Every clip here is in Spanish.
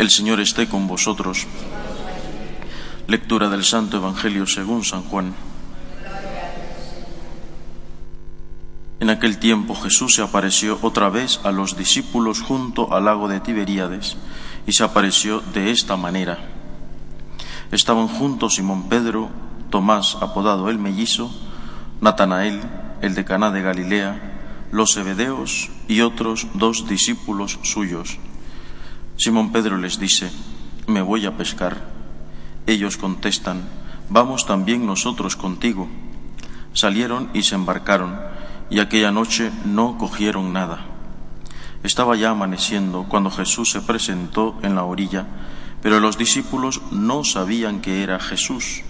El Señor esté con vosotros. Lectura del Santo Evangelio según San Juan. En aquel tiempo Jesús se apareció otra vez a los discípulos junto al lago de Tiberíades y se apareció de esta manera. Estaban juntos Simón Pedro, Tomás apodado el mellizo, Natanael, el de Caná de Galilea, los Zebedeos y otros dos discípulos suyos. Simón Pedro les dice, me voy a pescar. Ellos contestan, vamos también nosotros contigo. Salieron y se embarcaron, y aquella noche no cogieron nada. Estaba ya amaneciendo cuando Jesús se presentó en la orilla, pero los discípulos no sabían que era Jesús.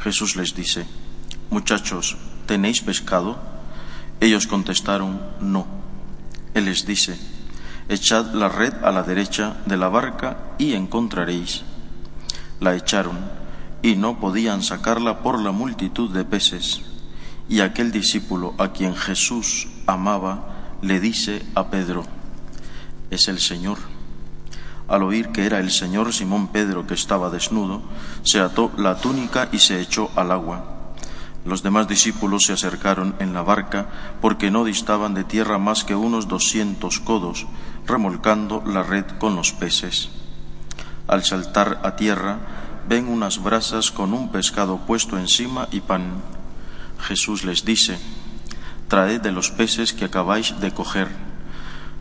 Jesús les dice, Muchachos, ¿tenéis pescado? Ellos contestaron, No. Él les dice, Echad la red a la derecha de la barca y encontraréis. La echaron y no podían sacarla por la multitud de peces. Y aquel discípulo a quien Jesús amaba le dice a Pedro, es el Señor. Al oír que era el Señor, Simón Pedro, que estaba desnudo, se ató la túnica y se echó al agua. Los demás discípulos se acercaron en la barca porque no distaban de tierra más que unos doscientos codos, remolcando la red con los peces. Al saltar a tierra, ven unas brasas con un pescado puesto encima y pan. Jesús les dice, Traed de los peces que acabáis de coger.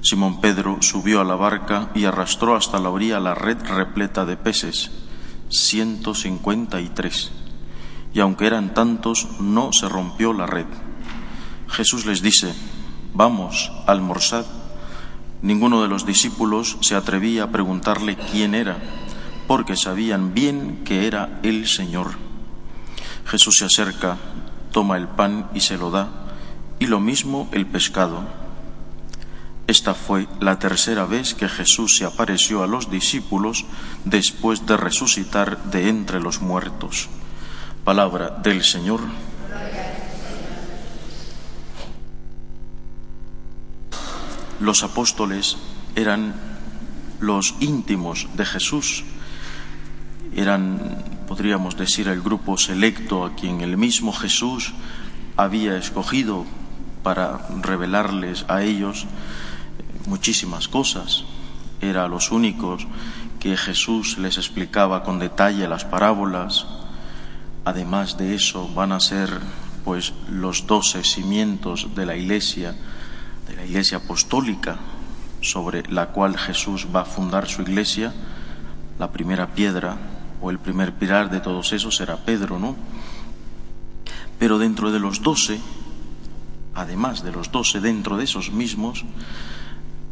Simón Pedro subió a la barca y arrastró hasta la orilla la red repleta de peces, ciento cincuenta y tres. Y aunque eran tantos, no se rompió la red. Jesús les dice, Vamos, almorzad. Ninguno de los discípulos se atrevía a preguntarle quién era, porque sabían bien que era el Señor. Jesús se acerca, toma el pan y se lo da, y lo mismo el pescado. Esta fue la tercera vez que Jesús se apareció a los discípulos después de resucitar de entre los muertos. Palabra del Señor. Los apóstoles eran los íntimos de Jesús, eran, podríamos decir, el grupo selecto a quien el mismo Jesús había escogido para revelarles a ellos muchísimas cosas. Era los únicos que Jesús les explicaba con detalle las parábolas. Además de eso, van a ser pues los doce cimientos de la iglesia de la Iglesia Apostólica, sobre la cual Jesús va a fundar su iglesia, la primera piedra o el primer pilar de todos esos será Pedro, ¿no? Pero dentro de los doce, además de los doce, dentro de esos mismos,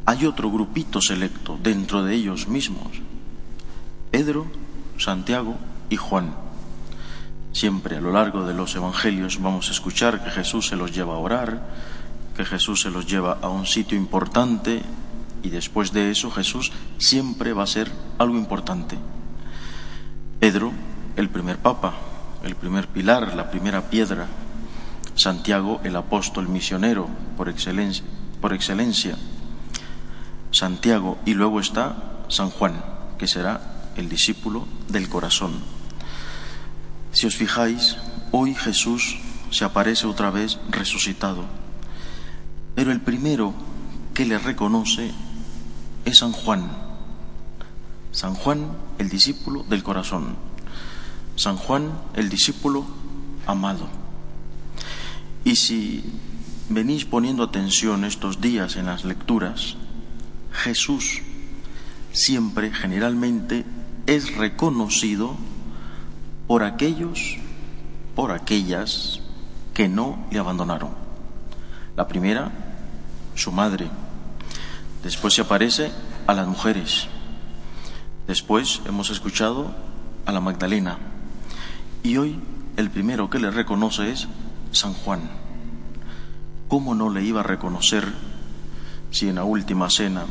hay otro grupito selecto dentro de ellos mismos. Pedro, Santiago y Juan. Siempre a lo largo de los evangelios vamos a escuchar que Jesús se los lleva a orar, que Jesús se los lleva a un sitio importante y después de eso Jesús siempre va a ser algo importante. Pedro, el primer papa, el primer pilar, la primera piedra. Santiago, el apóstol misionero por excelencia, por excelencia. Santiago y luego está San Juan, que será el discípulo del corazón. Si os fijáis, hoy Jesús se aparece otra vez resucitado pero el primero que le reconoce es San Juan. San Juan, el discípulo del corazón. San Juan, el discípulo amado. Y si venís poniendo atención estos días en las lecturas, Jesús siempre, generalmente, es reconocido por aquellos, por aquellas que no le abandonaron. La primera, su madre. Después se aparece a las mujeres. Después hemos escuchado a la Magdalena. Y hoy el primero que le reconoce es San Juan. ¿Cómo no le iba a reconocer si en la última cena,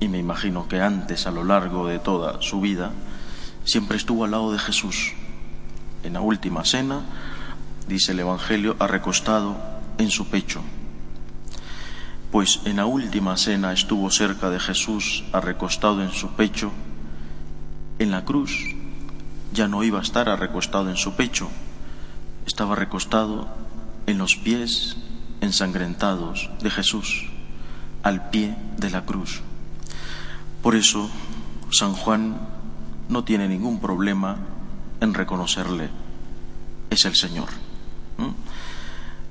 y me imagino que antes a lo largo de toda su vida, siempre estuvo al lado de Jesús? En la última cena, dice el Evangelio, recostado en su pecho. Pues en la última cena estuvo cerca de Jesús, arrecostado en su pecho, en la cruz ya no iba a estar recostado en su pecho, estaba recostado en los pies ensangrentados de Jesús, al pie de la cruz. Por eso San Juan no tiene ningún problema en reconocerle, es el Señor.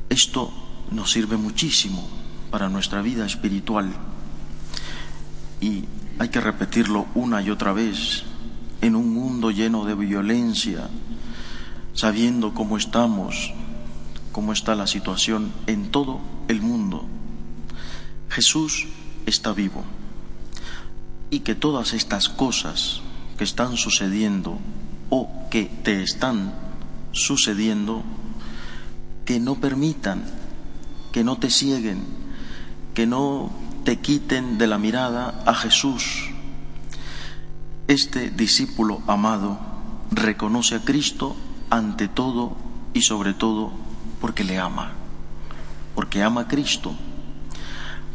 Esto nos sirve muchísimo para nuestra vida espiritual y hay que repetirlo una y otra vez en un mundo lleno de violencia, sabiendo cómo estamos, cómo está la situación en todo el mundo. Jesús está vivo y que todas estas cosas que están sucediendo o que te están sucediendo, que no permitan, que no te cieguen, que no te quiten de la mirada a Jesús, este discípulo amado reconoce a Cristo ante todo y sobre todo porque le ama, porque ama a Cristo,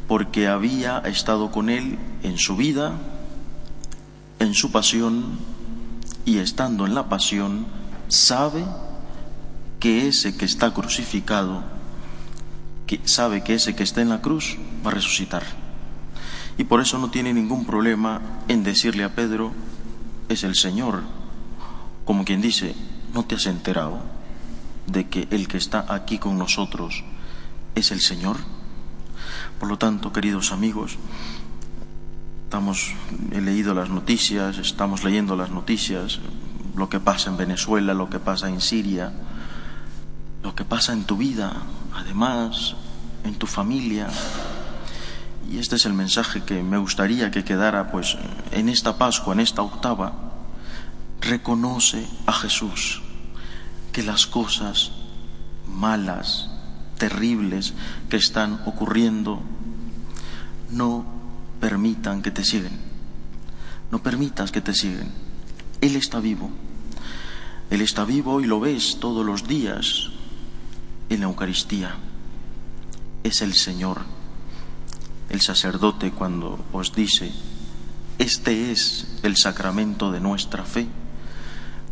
porque había estado con Él en su vida, en su pasión, y estando en la pasión, sabe que ese que está crucificado, que sabe que ese que está en la cruz va a resucitar. Y por eso no tiene ningún problema en decirle a Pedro, es el Señor, como quien dice, ¿no te has enterado de que el que está aquí con nosotros es el Señor? Por lo tanto, queridos amigos, estamos, he leído las noticias, estamos leyendo las noticias, lo que pasa en Venezuela, lo que pasa en Siria, lo que pasa en tu vida, además, en tu familia, y este es el mensaje que me gustaría que quedara pues en esta Pascua, en esta octava, reconoce a Jesús que las cosas malas, terribles que están ocurriendo no permitan que te siguen. No permitas que te siguen. Él está vivo. Él está vivo y lo ves todos los días en la Eucaristía. Es el Señor el sacerdote cuando os dice, este es el sacramento de nuestra fe,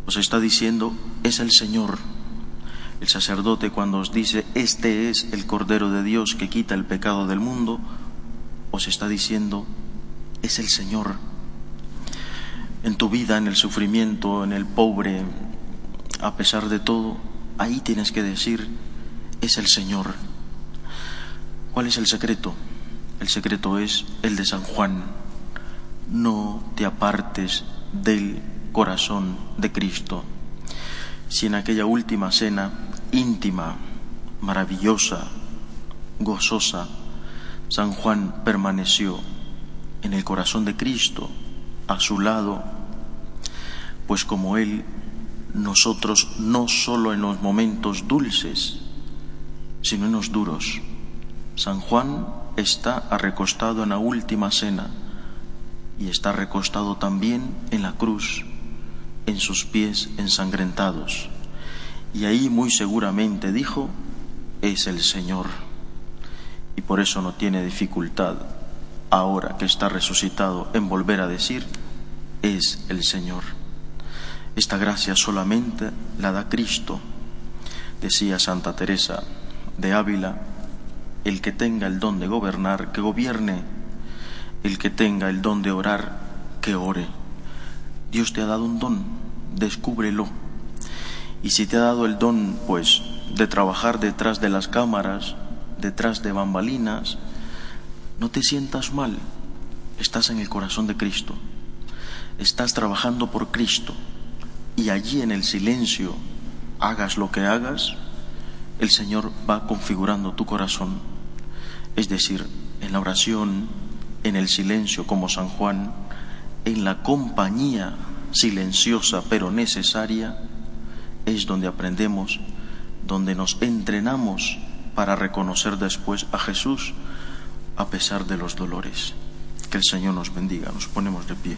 os está diciendo, es el Señor. El sacerdote cuando os dice, este es el Cordero de Dios que quita el pecado del mundo, os está diciendo, es el Señor. En tu vida, en el sufrimiento, en el pobre, a pesar de todo, ahí tienes que decir, es el Señor. ¿Cuál es el secreto? El secreto es el de San Juan. No te apartes del corazón de Cristo. Si en aquella última cena íntima, maravillosa, gozosa, San Juan permaneció en el corazón de Cristo, a su lado, pues como Él, nosotros no solo en los momentos dulces, sino en los duros. San Juan está recostado en la última cena y está recostado también en la cruz, en sus pies ensangrentados. Y ahí muy seguramente dijo, es el Señor. Y por eso no tiene dificultad, ahora que está resucitado, en volver a decir, es el Señor. Esta gracia solamente la da Cristo, decía Santa Teresa de Ávila, el que tenga el don de gobernar, que gobierne. El que tenga el don de orar, que ore. Dios te ha dado un don, descúbrelo. Y si te ha dado el don, pues, de trabajar detrás de las cámaras, detrás de bambalinas, no te sientas mal. Estás en el corazón de Cristo. Estás trabajando por Cristo. Y allí en el silencio, hagas lo que hagas, el Señor va configurando tu corazón es decir, en la oración, en el silencio como San Juan, en la compañía silenciosa pero necesaria, es donde aprendemos, donde nos entrenamos para reconocer después a Jesús a pesar de los dolores. Que el Señor nos bendiga. Nos ponemos de pie.